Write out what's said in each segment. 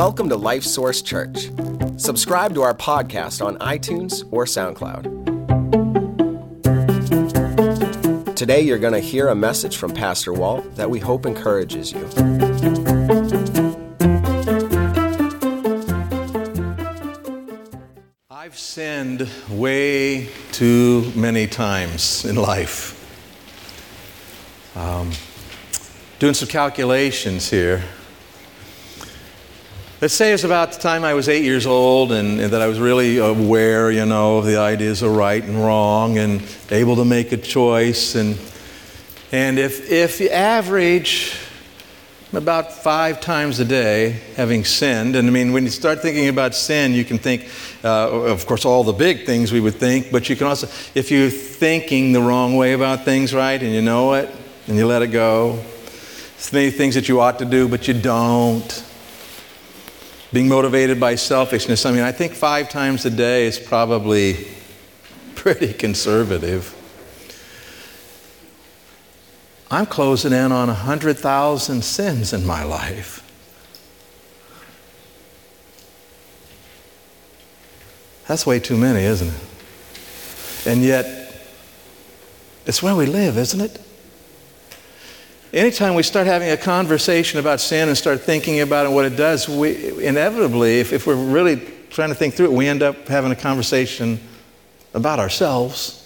Welcome to Life Source Church. Subscribe to our podcast on iTunes or SoundCloud. Today, you're going to hear a message from Pastor Walt that we hope encourages you. I've sinned way too many times in life. Um, doing some calculations here. Let's say it's about the time I was eight years old and, and, that I was really aware, you know, of the ideas of right and wrong and able to make a choice. And, and if, if you average about five times a day having sinned, and I mean, when you start thinking about sin, you can think, uh, of course, all the big things we would think, but you can also, if you're thinking the wrong way about things, right, and you know it, and you let it go, many things that you ought to do, but you don't being motivated by selfishness. I mean, I think five times a day is probably pretty conservative. I'm closing in on 100,000 sins in my life. That's way too many, isn't it? And yet, it's where we live, isn't it? Anytime we start having a conversation about sin and start thinking about it, what it does, we inevitably, if, if we're really trying to think through it, we end up having a conversation about ourselves.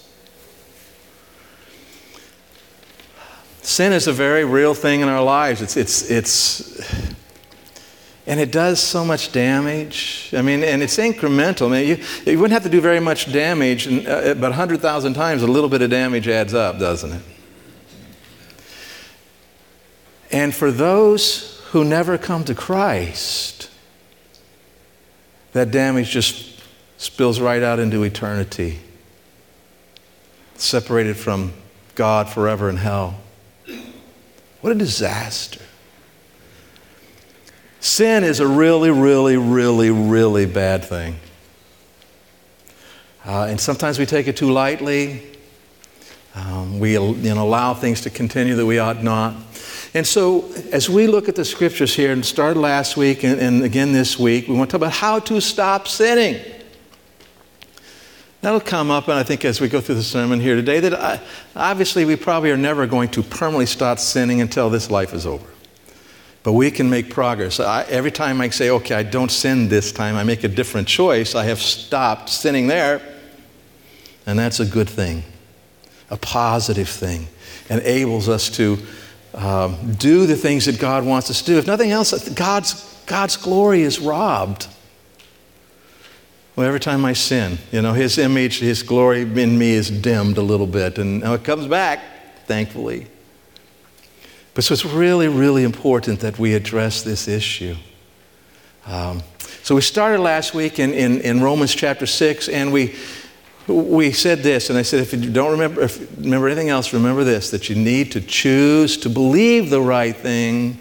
Sin is a very real thing in our lives. It's, it's, it's, and it does so much damage. I mean, and it's incremental. I mean, you, you wouldn't have to do very much damage, uh, but 100,000 times a little bit of damage adds up, doesn't it? And for those who never come to Christ, that damage just spills right out into eternity, separated from God forever in hell. What a disaster. Sin is a really, really, really, really bad thing. Uh, and sometimes we take it too lightly. Um, we you know, allow things to continue that we ought not. And so, as we look at the scriptures here and started last week and, and again this week, we want to talk about how to stop sinning. That'll come up, and I think as we go through the sermon here today, that I, obviously we probably are never going to permanently stop sinning until this life is over. But we can make progress. I, every time I say, okay, I don't sin this time, I make a different choice, I have stopped sinning there. And that's a good thing, a positive thing, enables us to um, do the things that God wants us to do. If nothing else, God's, God's glory is robbed. Well, every time I sin, you know, His image, His glory in me is dimmed a little bit. And now it comes back, thankfully. But so it's really, really important that we address this issue. Um, so we started last week in, in, in Romans chapter 6, and we we said this, and I said, if you don't remember, if, remember anything else, remember this that you need to choose to believe the right thing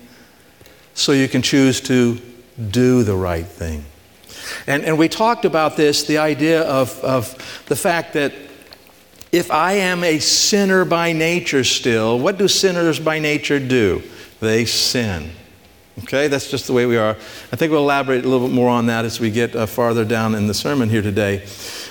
so you can choose to do the right thing. And, and we talked about this the idea of, of the fact that if I am a sinner by nature still, what do sinners by nature do? They sin. Okay, that's just the way we are. I think we'll elaborate a little bit more on that as we get uh, farther down in the sermon here today.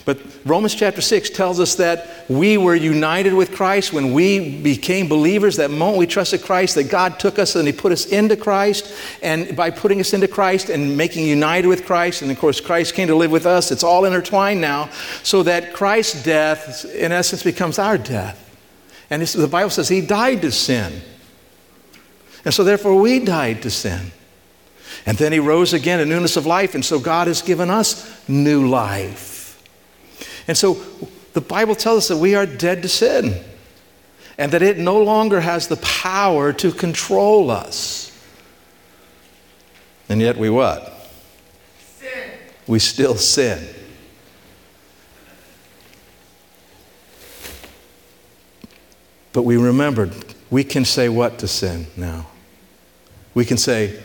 But Romans chapter 6 tells us that we were united with Christ when we became believers. That moment we trusted Christ, that God took us and He put us into Christ. And by putting us into Christ and making united with Christ, and of course Christ came to live with us, it's all intertwined now, so that Christ's death, in essence, becomes our death. And the Bible says He died to sin. And so therefore we died to sin. And then He rose again in newness of life, and so God has given us new life. And so the Bible tells us that we are dead to sin and that it no longer has the power to control us. And yet we what? Sin. We still sin. But we remembered we can say what to sin now? We can say,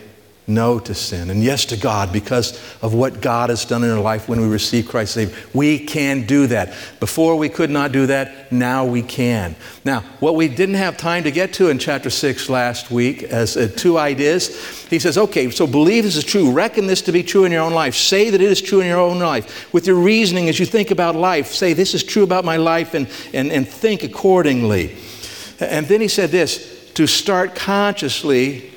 no to sin and yes to God because of what God has done in our life when we receive Christ's Savior. We can do that. Before we could not do that, now we can. Now, what we didn't have time to get to in chapter 6 last week as uh, two ideas, he says, okay, so believe this is true. Reckon this to be true in your own life. Say that it is true in your own life. With your reasoning as you think about life, say this is true about my life and, and, and think accordingly. And then he said this to start consciously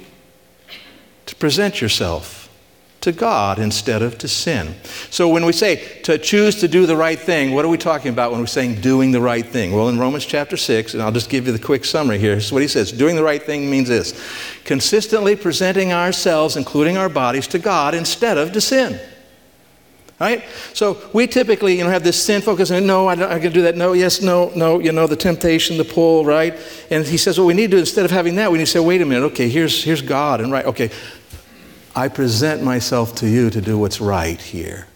to present yourself to God instead of to sin. So when we say to choose to do the right thing, what are we talking about when we're saying doing the right thing? Well, in Romans chapter 6, and I'll just give you the quick summary here. Here's what he says Doing the right thing means this consistently presenting ourselves, including our bodies, to God instead of to sin. Right? So we typically, you know, have this sin focus, and no, I, don't, I can do that. No, yes, no, no, you know, the temptation, the pull, right? And he says, what we need to do, instead of having that, we need to say, wait a minute, okay, here's, here's God, and right, okay, I present myself to you to do what's right here.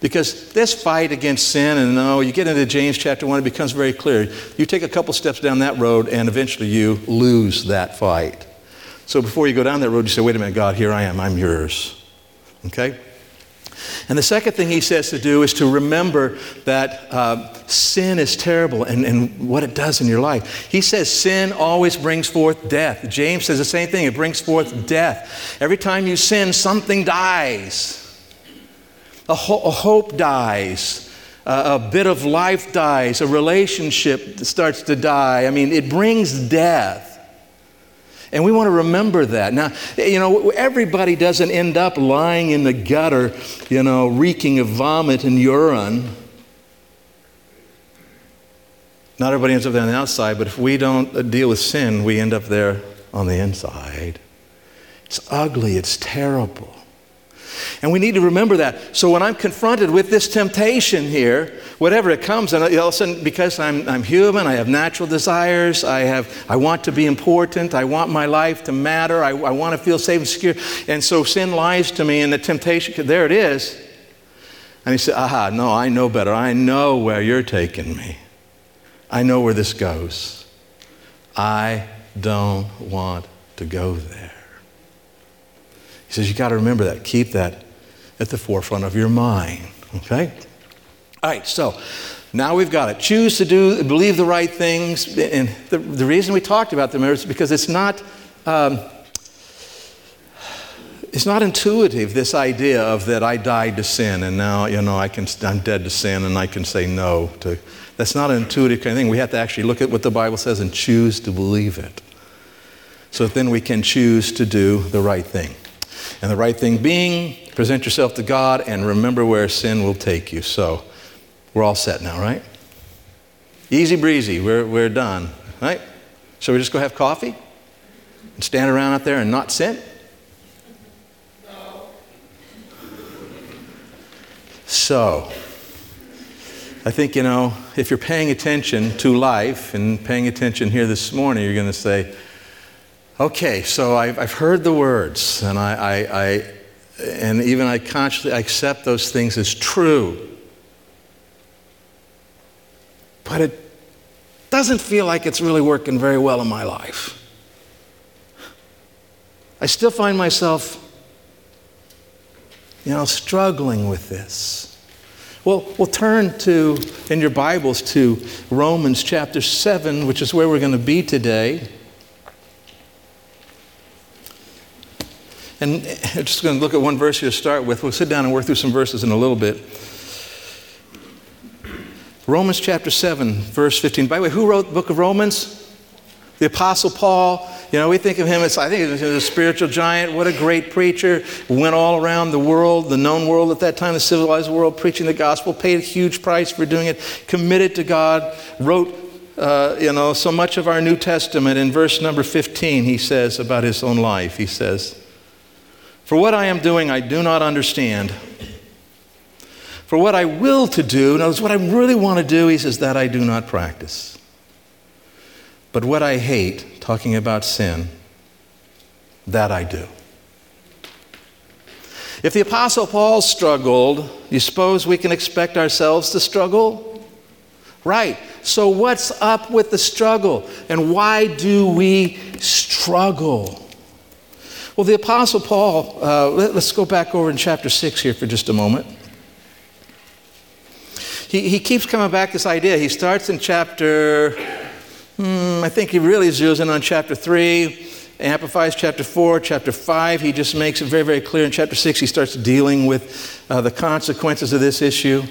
Because this fight against sin, and no, you get into James chapter 1, it becomes very clear. You take a couple steps down that road, and eventually you lose that fight. So before you go down that road, you say, wait a minute, God, here I am, I'm yours. Okay? And the second thing he says to do is to remember that uh, sin is terrible and, and what it does in your life. He says sin always brings forth death. James says the same thing, it brings forth death. Every time you sin, something dies. A, ho- a hope dies. a bit of life dies. A relationship starts to die. I mean, it brings death. And we want to remember that. Now, you know, everybody doesn't end up lying in the gutter, you know, reeking of vomit and urine. Not everybody ends up there on the outside, but if we don't deal with sin, we end up there on the inside. It's ugly, it's terrible. And we need to remember that. So when I'm confronted with this temptation here, whatever it comes, and all of a sudden, because I'm, I'm human, I have natural desires, I, have, I want to be important, I want my life to matter, I, I want to feel safe and secure. And so sin lies to me, and the temptation, there it is. And he said, Aha, no, I know better. I know where you're taking me. I know where this goes. I don't want to go there. He says, You got to remember that. Keep that at the forefront of your mind. Okay? All right, so now we've got it. Choose to do, believe the right things. And the, the reason we talked about them is because it's not. Um, it's not intuitive this idea of that I died to sin and now you know I can I'm dead to sin and I can say no to that's not an intuitive kind of thing. We have to actually look at what the Bible says and choose to believe it. So then we can choose to do the right thing. And the right thing being, present yourself to God and remember where sin will take you. So we're all set now, right? Easy breezy, we're, we're done, right? So we just go have coffee and stand around out there and not sin? So, I think, you know, if you're paying attention to life and paying attention here this morning, you're going to say, Okay, so I've, I've heard the words, and I, I, I, and even I consciously accept those things as true. But it doesn't feel like it's really working very well in my life. I still find myself, you know, struggling with this. Well, we'll turn to, in your Bibles, to Romans chapter 7, which is where we're going to be today. And I'm just going to look at one verse here to start with. We'll sit down and work through some verses in a little bit. Romans chapter 7, verse 15. By the way, who wrote the book of Romans? The Apostle Paul. You know, we think of him as, I think, as a spiritual giant. What a great preacher. Went all around the world, the known world at that time, the civilized world, preaching the gospel. Paid a huge price for doing it. Committed to God. Wrote, uh, you know, so much of our New Testament. In verse number 15, he says about his own life, he says, for what I am doing, I do not understand. For what I will to do, notice what I really want to do, he says, that I do not practice. But what I hate, talking about sin, that I do. If the Apostle Paul struggled, you suppose we can expect ourselves to struggle? Right. So, what's up with the struggle? And why do we struggle? Well, the Apostle Paul, uh, let, us go back over in chapter 6 here for just a moment. He, he keeps coming back this idea. He starts in chapter, hmm, I think he really zeroes in on chapter 3, amplifies chapter 4, chapter 5. He just makes it very, very clear. In chapter 6, he starts dealing with uh, the consequences of this issue.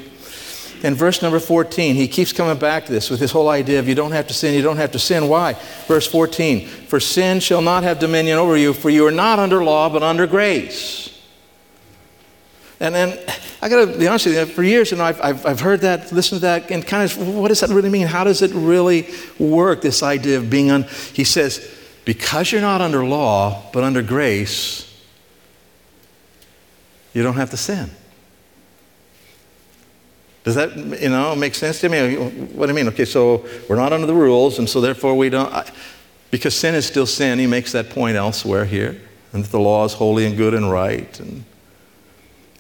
In verse number 14, he keeps coming back to this with this whole idea of you don't have to sin, you don't have to sin. Why? Verse 14, for sin shall not have dominion over you, for you are not under law, but under grace. And then I got to be honest with you, for years, you know, I've, I've, I've heard that, listened to that, and kind of, what does that really mean? How does it really work, this idea of being on? He says, because you're not under law, but under grace, you don't have to sin. Does that, you know, make sense to me? What do you mean? Okay, so we're not under the rules, and so therefore we don't, I, because sin is still sin. He makes that point elsewhere here, and that the law is holy and good and right. And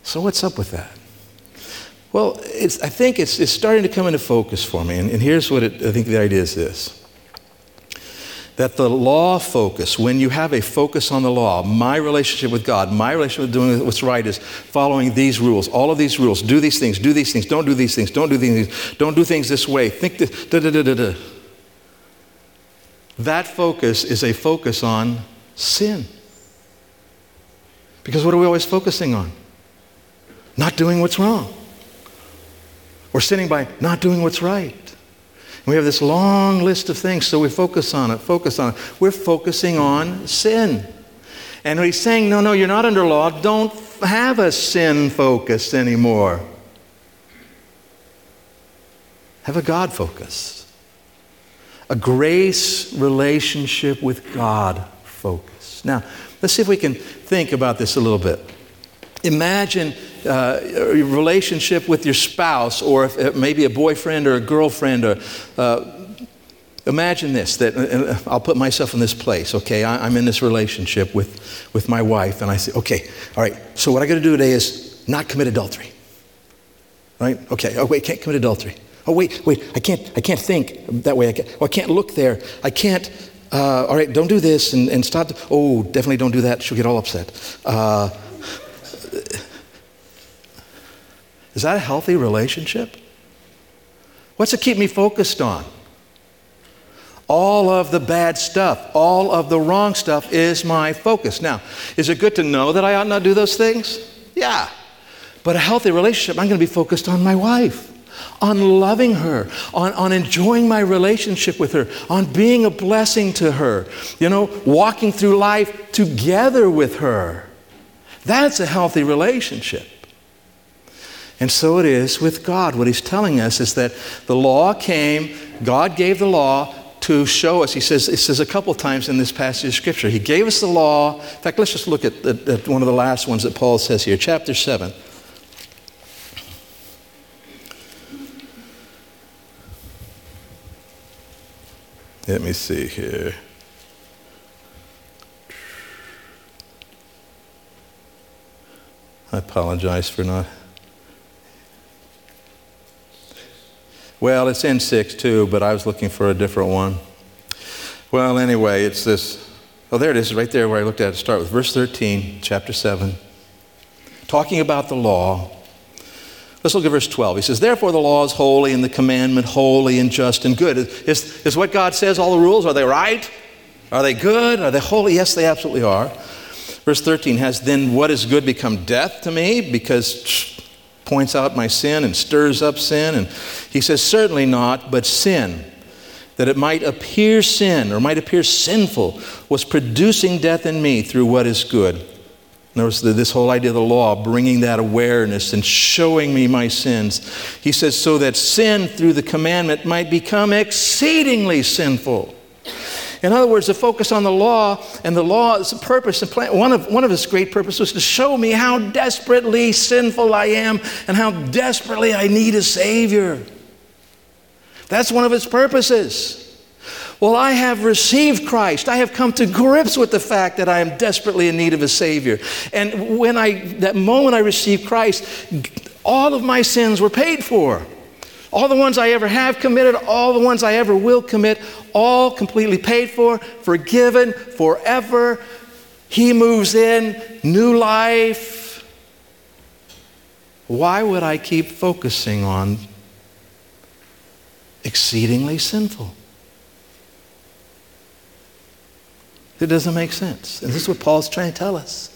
so what's up with that? Well, I think it's, it's starting to come into focus for me, and, and here's what it, I think the idea is this that the law focus, when you have a focus on the law, my relationship with God, my relationship with doing what's right is following these rules, all of these rules. Do these things, do these things, don't do these things, don't do these things, don't do things this way. Think this, da da da da. That focus is a focus on sin. Because what are we always focusing on? Not doing what's wrong. Or sinning by not doing what's right. We have this long list of things, so we focus on it, focus on it. We're focusing on sin. And he's saying, no, no, you're not under law. Don't have a sin focus anymore. Have a God focus, a grace relationship with God focus. Now, let's see if we can think about this a little bit. Imagine uh, relationship with your spouse, or if, uh, maybe a boyfriend or a girlfriend, or uh, imagine this that uh, I'll put myself in this place, okay? I, am in this relationship with, with my wife, and I say, okay, all right, so what I got to do today is not commit adultery. Right? Okay, oh, wait, can't commit adultery. Oh, wait, wait, I can't, I can't think that way. I can't, oh, I can't look there. I can't, uh, all right, don't do this and, and stop. oh, definitely don't do that. She'll get all upset. Uh, is that a healthy relationship? What's it keep me focused on? All of the bad stuff, all of the wrong stuff is my focus. Now, is it good to know that I ought not do those things? Yeah. But a healthy relationship, I'm going to be focused on my wife, on loving her, on, on enjoying my relationship with her, on being a blessing to her, you know, walking through life together with her. That's a healthy relationship. And so it is with God. What he's telling us is that the law came, God gave the law to show us. He says, it says a couple times in this passage of Scripture. He gave us the law. In fact, let's just look at, at, at one of the last ones that Paul says here, chapter 7. Let me see here. I apologize for not. Well, it's in 6 too, but I was looking for a different one. Well, anyway, it's this. Oh, there it is, right there where I looked at it. Start with verse 13, chapter 7. Talking about the law. Let's look at verse 12. He says, Therefore the law is holy and the commandment holy and just and good. Is, is what God says all the rules? Are they right? Are they good? Are they holy? Yes, they absolutely are. Verse 13 has then what is good become death to me because points out my sin and stirs up sin. And he says, Certainly not, but sin, that it might appear sin or might appear sinful, was producing death in me through what is good. Notice this whole idea of the law, bringing that awareness and showing me my sins. He says, so that sin through the commandment might become exceedingly sinful. In other words, the focus on the law and the law's purpose and plan, one of, one of its great purposes was to show me how desperately sinful I am and how desperately I need a Savior. That's one of its purposes. Well, I have received Christ. I have come to grips with the fact that I am desperately in need of a Savior. And when I, that moment I received Christ, all of my sins were paid for. All the ones I ever have committed, all the ones I ever will commit, all completely paid for, forgiven forever. He moves in, new life. Why would I keep focusing on exceedingly sinful? It doesn't make sense. And this is what Paul's trying to tell us.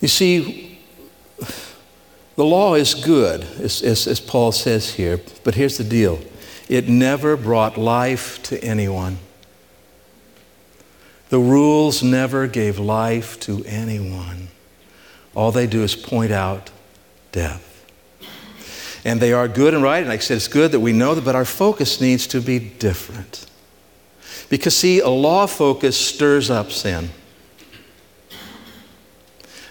You see, the law is good, as, as, as, Paul says here, but here's the deal it never brought life to anyone. The rules never gave life to anyone. All they do is point out death. And they are good and right, and like I said, it's good that we know that, but our focus needs to be different. Because, see, a law focus stirs up sin.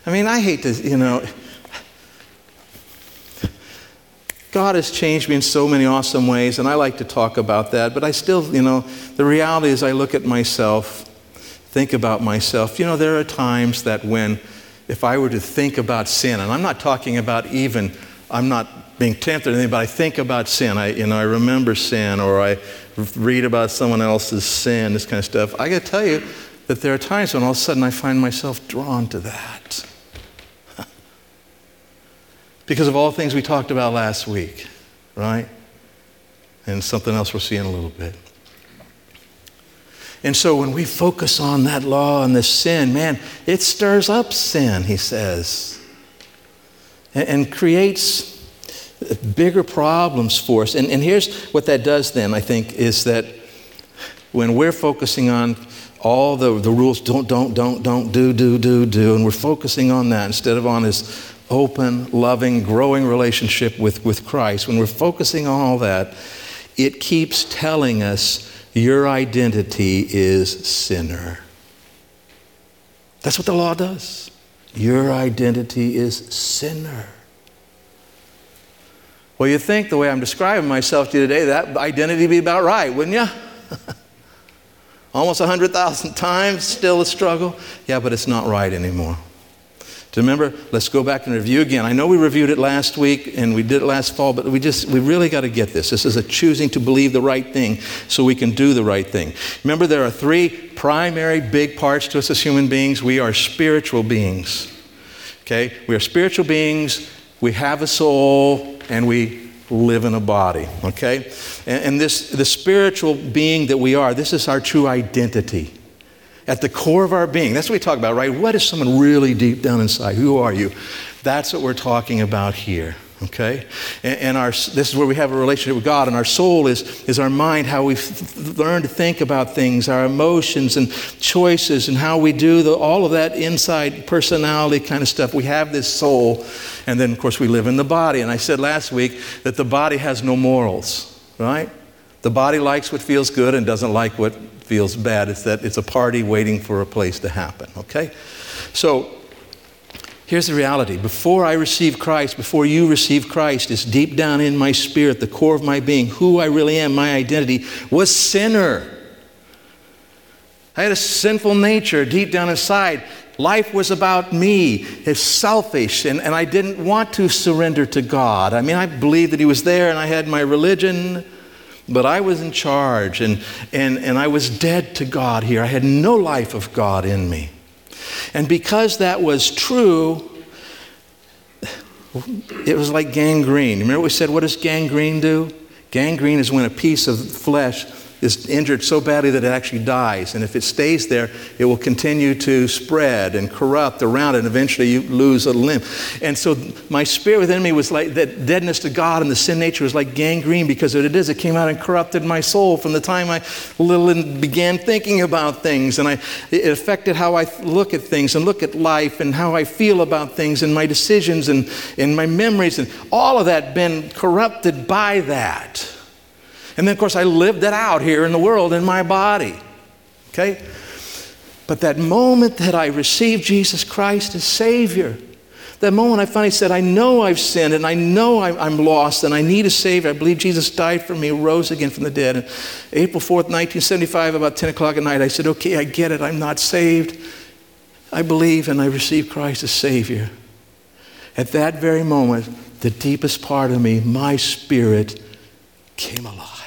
I mean, I hate to, you know, God has changed me in so many awesome ways, and I like to talk about that, but I still, you know, the reality is I look at myself, think about myself. You know, there are times that when, if I were to think about sin, and I'm not talking about even, I'm not being tempted or anything, but I think about sin. I, you know, I remember sin, or I read about someone else's sin, this kind of stuff. I got to tell you that there are times when all of a sudden I find myself drawn to that because of all the things we talked about last week, right? And something else we'll see in a little bit. And so when we focus on that law and this sin, man, it stirs up sin, he says, and, and creates bigger problems for us. And, and here's what that does then, I think, is that when we're focusing on all the, the rules don't, don't, don't, don't, do, do, do, do, and we're focusing on that instead of on his open, loving, growing relationship with, with Christ, when we're focusing on all that, it keeps telling us your identity is sinner. That's what the law does. Your identity is sinner. Well, you think the way I'm describing myself to you today, that identity would be about right, wouldn't you? Almost 100,000 times, still a struggle. Yeah, but it's not right anymore. Do remember? Let's go back and review again. I know we reviewed it last week and we did it last fall, but we just, we really got to get this. This is a choosing to believe the right thing so we can do the right thing. Remember, there are three primary big parts to us as human beings. We are spiritual beings. Okay? We are spiritual beings, we have a soul, and we live in a body. Okay? And, and this, the spiritual being that we are, this is our true identity at the core of our being. That's what we talk about, right? What is someone really deep down inside? Who are you? That's what we're talking about here. Okay? And, and our, this is where we have a relationship with God, and our soul is, is our mind, how we learn to think about things, our emotions and choices, and how we do the, all of that inside personality kind of stuff. We have this soul, and then, of course, we live in the body. And I said last week that the body has no morals, right? The body likes what feels good and doesn't like what feels bad. It's that it's a party waiting for a place to happen, okay? So here's the reality. Before I received Christ, before you received Christ, it's deep down in my spirit, the core of my being, who I really am, my identity, was sinner. I had a sinful nature deep down inside. Life was about me. It's selfish, and, and I didn't want to surrender to God. I mean, I believed that He was there, and I had my religion, but I was in charge and, and, and I was dead to God here. I had no life of God in me. And because that was true, it was like gangrene. Remember we said, what does gangrene do? Gangrene is when a piece of flesh is injured so badly that it actually dies. And if it stays there, it will continue to spread and corrupt around and eventually you lose a limb. And so my spirit within me was like that deadness to God and the sin nature was like gangrene because it is, it came out and corrupted my soul from the time I little began thinking about things. And I, it affected how I look at things and look at life and how I feel about things and my decisions and, and my memories and all of that been corrupted by that. And then, of course, I lived it out here in the world in my body. Okay? But that moment that I received Jesus Christ as Savior, that moment I finally said, I know I've sinned and I know I'm lost and I need a Savior. I believe Jesus died for me, rose again from the dead. And April 4th, 1975, about 10 o'clock at night, I said, Okay, I get it. I'm not saved. I believe and I receive Christ as Savior. At that very moment, the deepest part of me, my spirit, came alive.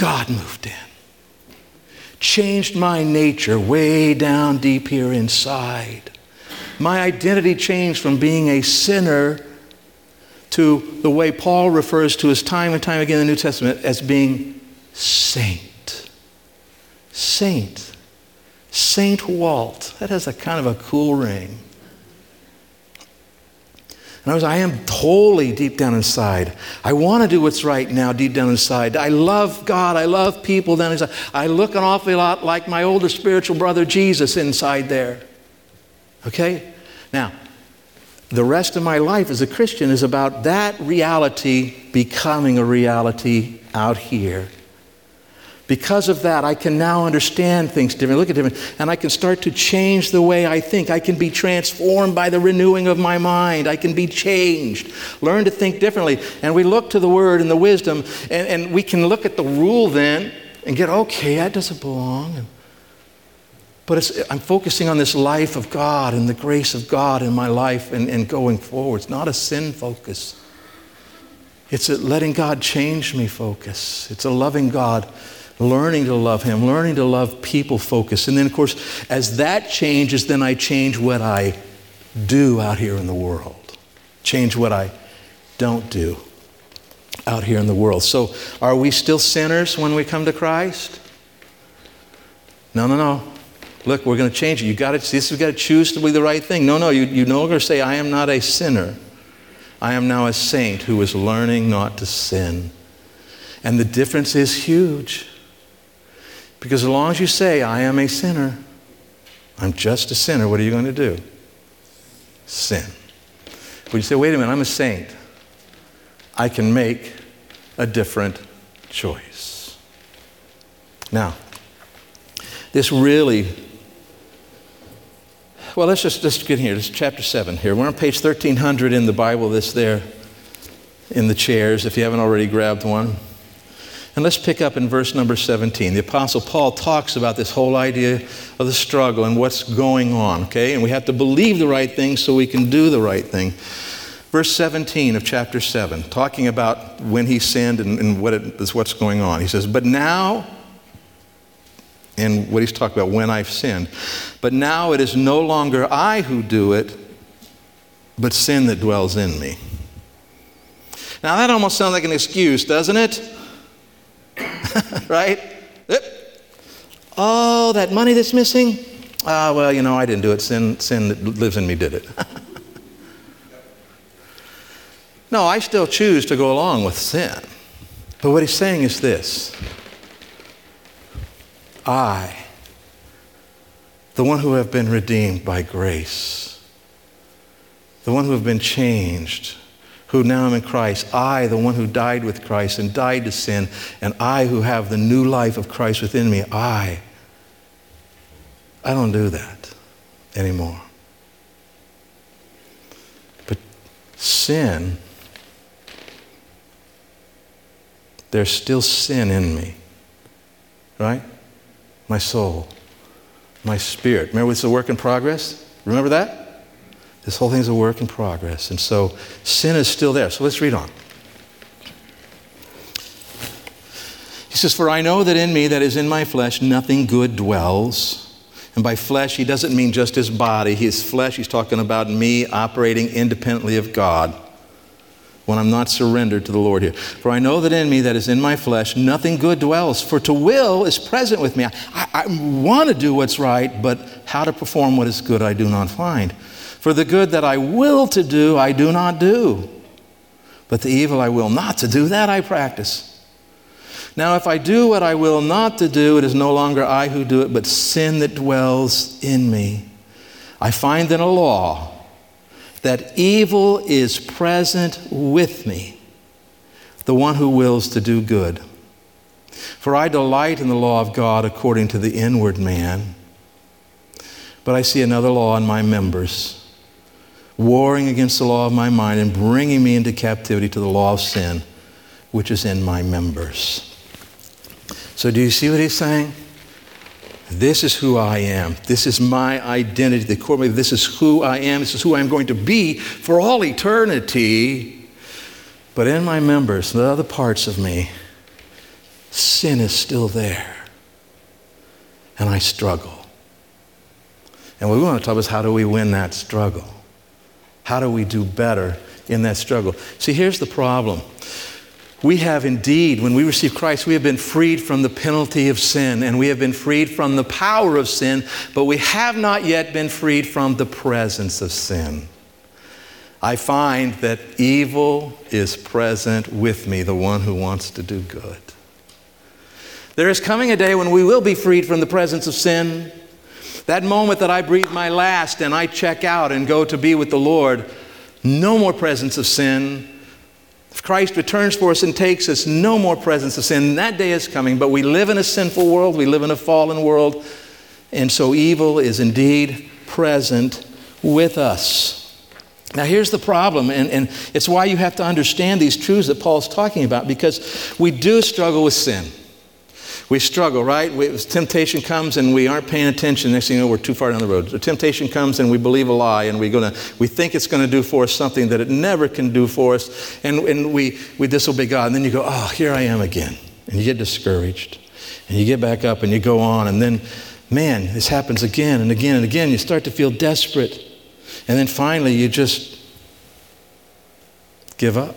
God moved in. Changed my nature way down deep here inside. My identity changed from being a sinner to the way Paul refers to us time and time again in the New Testament as being saint. Saint. Saint Walt. That has a kind of a cool ring. I I am totally deep down inside. I want to do what's right now, deep down inside. I love God. I love people down inside. I look an awful lot like my older spiritual brother Jesus inside there. Okay? Now, the rest of my life as a Christian is about that reality becoming a reality out here. Because of that, I can now understand things differently, look at different, and I can start to change the way I think. I can be transformed by the renewing of my mind. I can be changed, learn to think differently. And we look to the Word and the wisdom, and, and we can look at the rule then and get, okay, that doesn't belong. But I'm focusing on this life of God and the grace of God in my life and, and going forward. It's not a sin focus. It's a letting God change me focus. It's a loving God learning to love Him, learning to love people focus. And then, of course, as that changes, then I change what I do out here in the world, change what I don't do out here in the world. So, are we still sinners when we come to Christ? No, no, no. Look, we're going to change it. You got to, this has got to choose to be the right thing. No, no, you, you no longer say, I am not a sinner. I am now a saint who is learning not to sin. And the difference is huge. Because as long as you say, I am a sinner, I'm just a sinner, what are you going to do? Sin. But you say, wait a minute, I'm a saint. I can make a different choice. Now, this really, well, let's just, just get here. This is chapter 7 here. We're on page 1300 in the Bible, this there in the chairs, if you haven't already grabbed one. And let's pick up in verse number 17. The Apostle Paul talks about this whole idea of the struggle and what's going on, okay? And we have to believe the right thing so we can do the right thing. Verse 17 of chapter 7, talking about when he sinned and, and what what's going on. He says, But now, and what he's talking about, when I've sinned, but now it is no longer I who do it, but sin that dwells in me. Now that almost sounds like an excuse, doesn't it? right? Oh, that money that's missing? Ah, well, you know, I didn't do it. Sin, sin that lives in me did it. no, I still choose to go along with sin. But what he's saying is this I, the one who have been redeemed by grace, the one who have been changed who now am in Christ, I, the one who died with Christ and died to sin, and I who have the new life of Christ within me, I, I don't do that anymore. But sin, there's still sin in me, right? My soul, my spirit. Remember, it's a work in progress? Remember that? This whole thing is a work in progress. And so sin is still there. So let's read on. He says, For I know that in me, that is in my flesh, nothing good dwells. And by flesh, he doesn't mean just his body. His flesh, he's talking about me operating independently of God when I'm not surrendered to the Lord here. For I know that in me, that is in my flesh, nothing good dwells. For to will is present with me. I, I, I want to do what's right, but how to perform what is good I do not find. For the good that I will to do, I do not do. But the evil I will not to do, that I practice. Now, if I do what I will not to do, it is no longer I who do it, but sin that dwells in me. I find in a law that evil is present with me, the one who wills to do good. For I delight in the law of God according to the inward man, but I see another law in my members warring against the law of my mind and bringing me into captivity to the law of sin, which is in my members. So, do you see what he's saying? This is who I am. This is my identity. The core of this is who I am. This is who I'm going to be for all eternity. But in my members, the other parts of me, sin is still there. And I struggle. And what we want to talk about is how do we win that struggle? How do we do better in that struggle? See, here's the problem. We have indeed, when we receive Christ, we have been freed from the penalty of sin and we have been freed from the power of sin, but we have not yet been freed from the presence of sin. I find that evil is present with me, the one who wants to do good. There is coming a day when we will be freed from the presence of sin. That moment that I breathe my last and I check out and go to be with the Lord, no more presence of sin. If Christ returns for us and takes us, no more presence of sin. That day is coming, but we live in a sinful world, we live in a fallen world, and so evil is indeed present with us. Now, here's the problem, and, and it's why you have to understand these truths that Paul's talking about, because we do struggle with sin. We struggle, right? We, temptation comes and we aren't paying attention. Next thing you know, we're too far down the road. The temptation comes and we believe a lie and we, gonna, we think it's going to do for us something that it never can do for us. And, and we, we disobey God. And then you go, oh, here I am again. And you get discouraged. And you get back up and you go on. And then, man, this happens again and again and again. You start to feel desperate. And then finally, you just give up.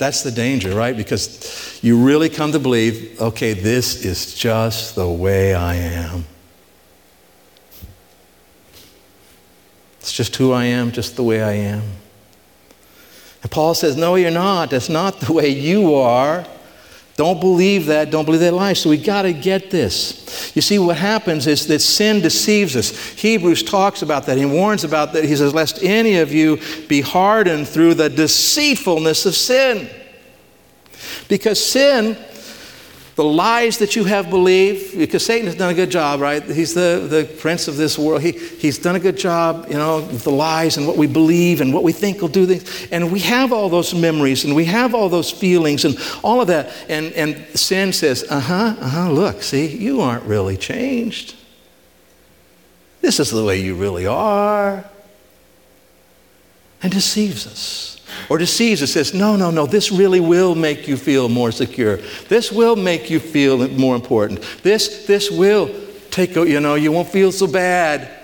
That's the danger, right? Because you really come to believe, okay, this is just the way I am. It's just who I am, just the way I am. And Paul says, no, you're not. That's not the way you are. Don't believe that. Don't believe that lie. So we got to get this. You see, what happens is that sin deceives us. Hebrews talks about that. He warns about that. He says, Lest any of you be hardened through the deceitfulness of sin. Because sin the lies that you have believed, because Satan has done a good job, right? He's the, the prince of this world. He, he's done a good job, you know, with the lies and what we believe and what we think will do things. And we have all those memories and we have all those feelings and all of that. And, and sin says, uh huh, uh huh, look, see, you aren't really changed. This is the way you really are. And deceives us or deceives us, says, no, no, no, this really will make you feel more secure. This will make you feel more important. This, this will take, you know, you won't feel so bad.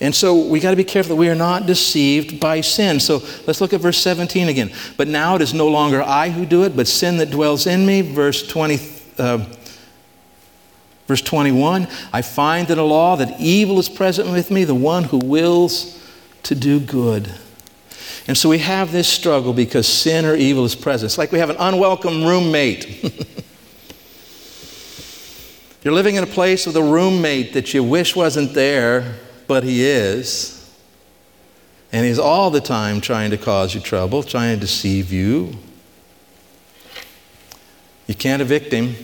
And so we got to be careful that we are not deceived by sin. So let's look at verse 17 again. But now it is no longer I who do it, but sin that dwells in me. Verse 20. Uh, verse 21 I find in a law that evil is present with me, the one who wills to do good. And so we have this struggle because sin or evil is present. It's like we have an unwelcome roommate. You're living in a place with a roommate that you wish wasn't there, but he is. And he's all the time trying to cause you trouble, trying to deceive you. You can't evict him,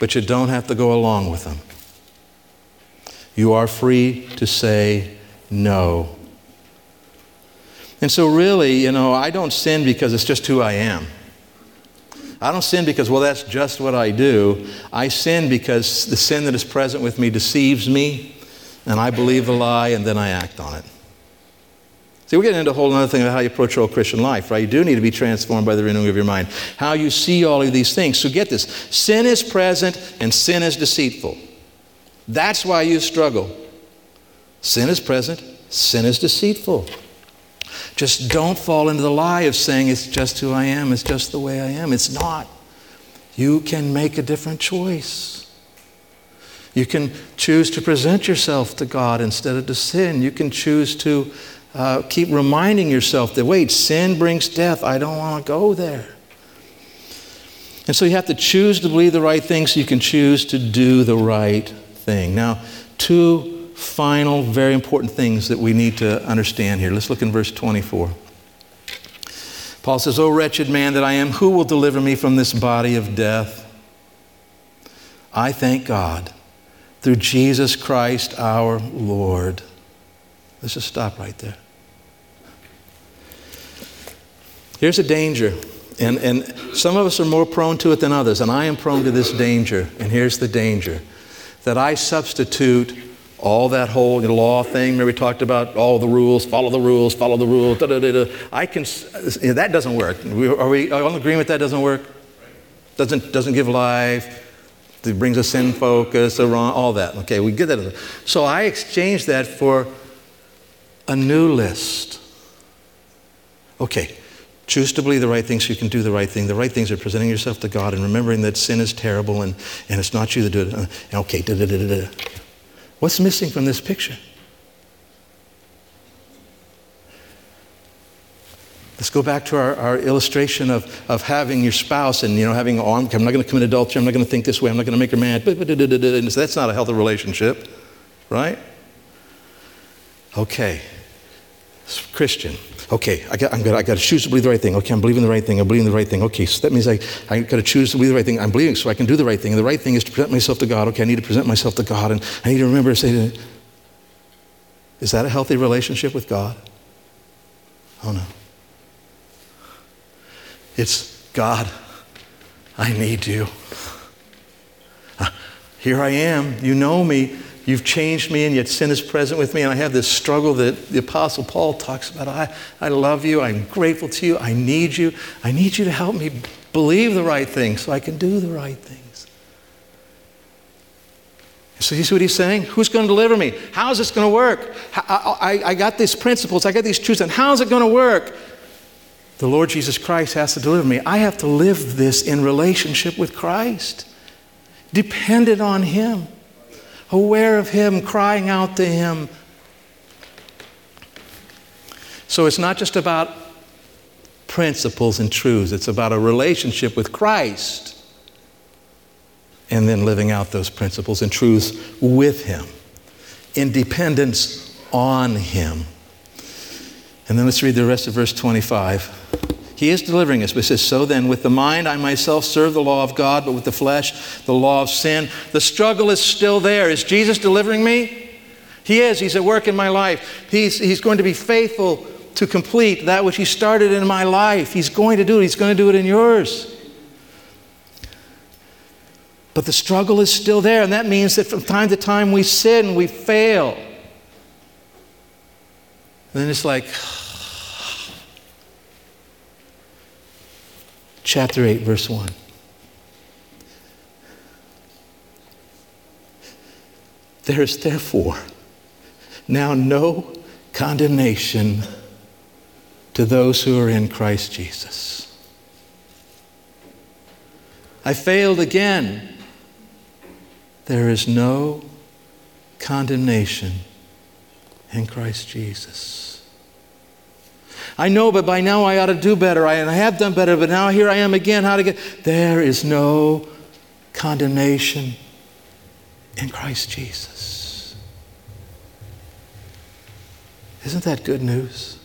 but you don't have to go along with him. You are free to say no and so, really, you know, I don't sin because it's just who I am. I don't sin because, well, that's just what I do. I sin because the sin that is present with me deceives me, and I believe the lie, and then I act on it. See, we're getting into a whole other thing about how you approach your Christian life, right? You do need to be transformed by the renewing of your mind. How you see all of these things. So get this sin is present and sin is deceitful. That's why you struggle. Sin is present, sin is deceitful. Just don't fall into the lie of saying it's just who I am, it's just the way I am. It's not. You can make a different choice. You can choose to present yourself to God instead of to sin. You can choose to uh, keep reminding yourself that, wait, sin brings death. I don't want to go there. And so you have to choose to believe the right thing so you can choose to do the right thing. Now, two final, very important things that we need to understand here. Let's look in verse 24. Paul says, O wretched man that I am, who will deliver me from this body of death? I thank God through Jesus Christ our Lord. Let's just stop right there. Here's a danger, and, and some of us are more prone to it than others, and I am prone to this danger. And here's the danger that I substitute all that whole law thing. Remember we talked about all the rules, follow the rules, follow the rules. Da, da, da, I can. That doesn't work. Are we all agreement that doesn't work? Doesn't doesn't give life. It brings us in focus, all that. Okay, we get that. So I exchanged that for a new list. Okay, choose to believe the right things so you can do the right thing. The right things are presenting yourself to God and remembering that sin is terrible and, and it's not you that do it. Uh, okay, da, da, da, da. What's missing from this picture? Let's go back to our, our, illustration of, of having your spouse and you know having oh, I'm, I'm not going to commit adultery. I'm not going to think this way. I'm not going to make her mad. That's not a healthy relationship, right? Okay, Christian. Okay, I got, I'm gonna, I got to choose to believe the right thing. Okay, I'm believing the right thing. I'm believing the right thing. Okay, so that means I, I got to choose to believe the right thing. I'm believing so I can do the right thing. And the right thing is to present myself to God. Okay, I need to present myself to God. And I need to remember to say, is that a healthy relationship with God? Oh, no. It's God, I need you. Ah, here I am. You know me. You've changed me, and yet sin is present with me. And I have this struggle that the Apostle Paul talks about. I, I love you. I'm grateful to you. I need you. I need you to help me believe the right things so I can do the right things. So you see what he's saying? Who's going to deliver me? How is this going to work? I, I, I got these principles. I got these truths. And how is it going to work? The Lord Jesus Christ has to deliver me. I have to live this in relationship with Christ, dependent on Him aware of Him, crying out to Him. So it's not just about principles and truths, it's about a relationship with Christ and then living out those principles and truths with Him, in dependence on Him. And then let's read the rest of verse 25. He is delivering us, but it says, So then, with the mind, I myself serve the law of God, but with the flesh, the law of sin. The struggle is still there. Is Jesus delivering me? He is. He's at work in my life. He's, he's going to be faithful to complete that which He started in my life. He's going to do it. He's going to do it in yours. But the struggle is still there, and that means that from time to time we sin, we fail. And then it's like, chapter 8, verse 1. There is therefore now no condemnation to those who are in Christ Jesus. I failed again. There is no condemnation in Christ Jesus. I know, but by now I ought to do better. I, I have done better, but now here I am again. How to get. There is no condemnation in Christ Jesus. Isn't that good news?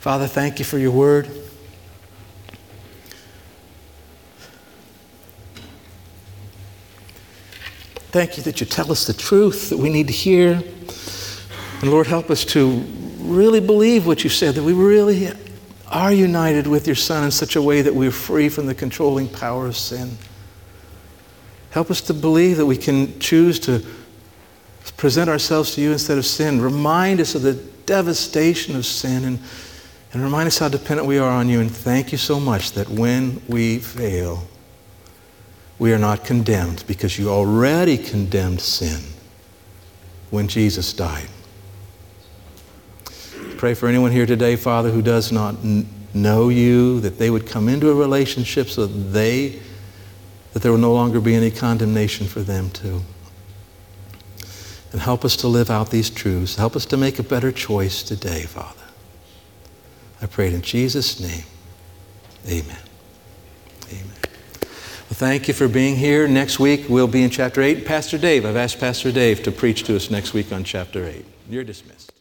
Father, thank you for your word. Thank you that you tell us the truth that we need to hear. And Lord, help us to really believe what you said, that we really are united with your Son in such a way that we're free from the controlling power of sin. Help us to believe that we can choose to present ourselves to you instead of sin. Remind us of the devastation of sin and, and remind us how dependent we are on you. And thank you so much that when we fail, we are not condemned because you already condemned sin when Jesus died. Pray for anyone here today, Father, who does not n- know you, that they would come into a relationship so that they, that there will no longer be any condemnation for them too. And help us to live out these truths. Help us to make a better choice today, Father. I pray it in Jesus' name. Amen. Thank you for being here. Next week, we'll be in chapter 8. Pastor Dave, I've asked Pastor Dave to preach to us next week on chapter 8. You're dismissed.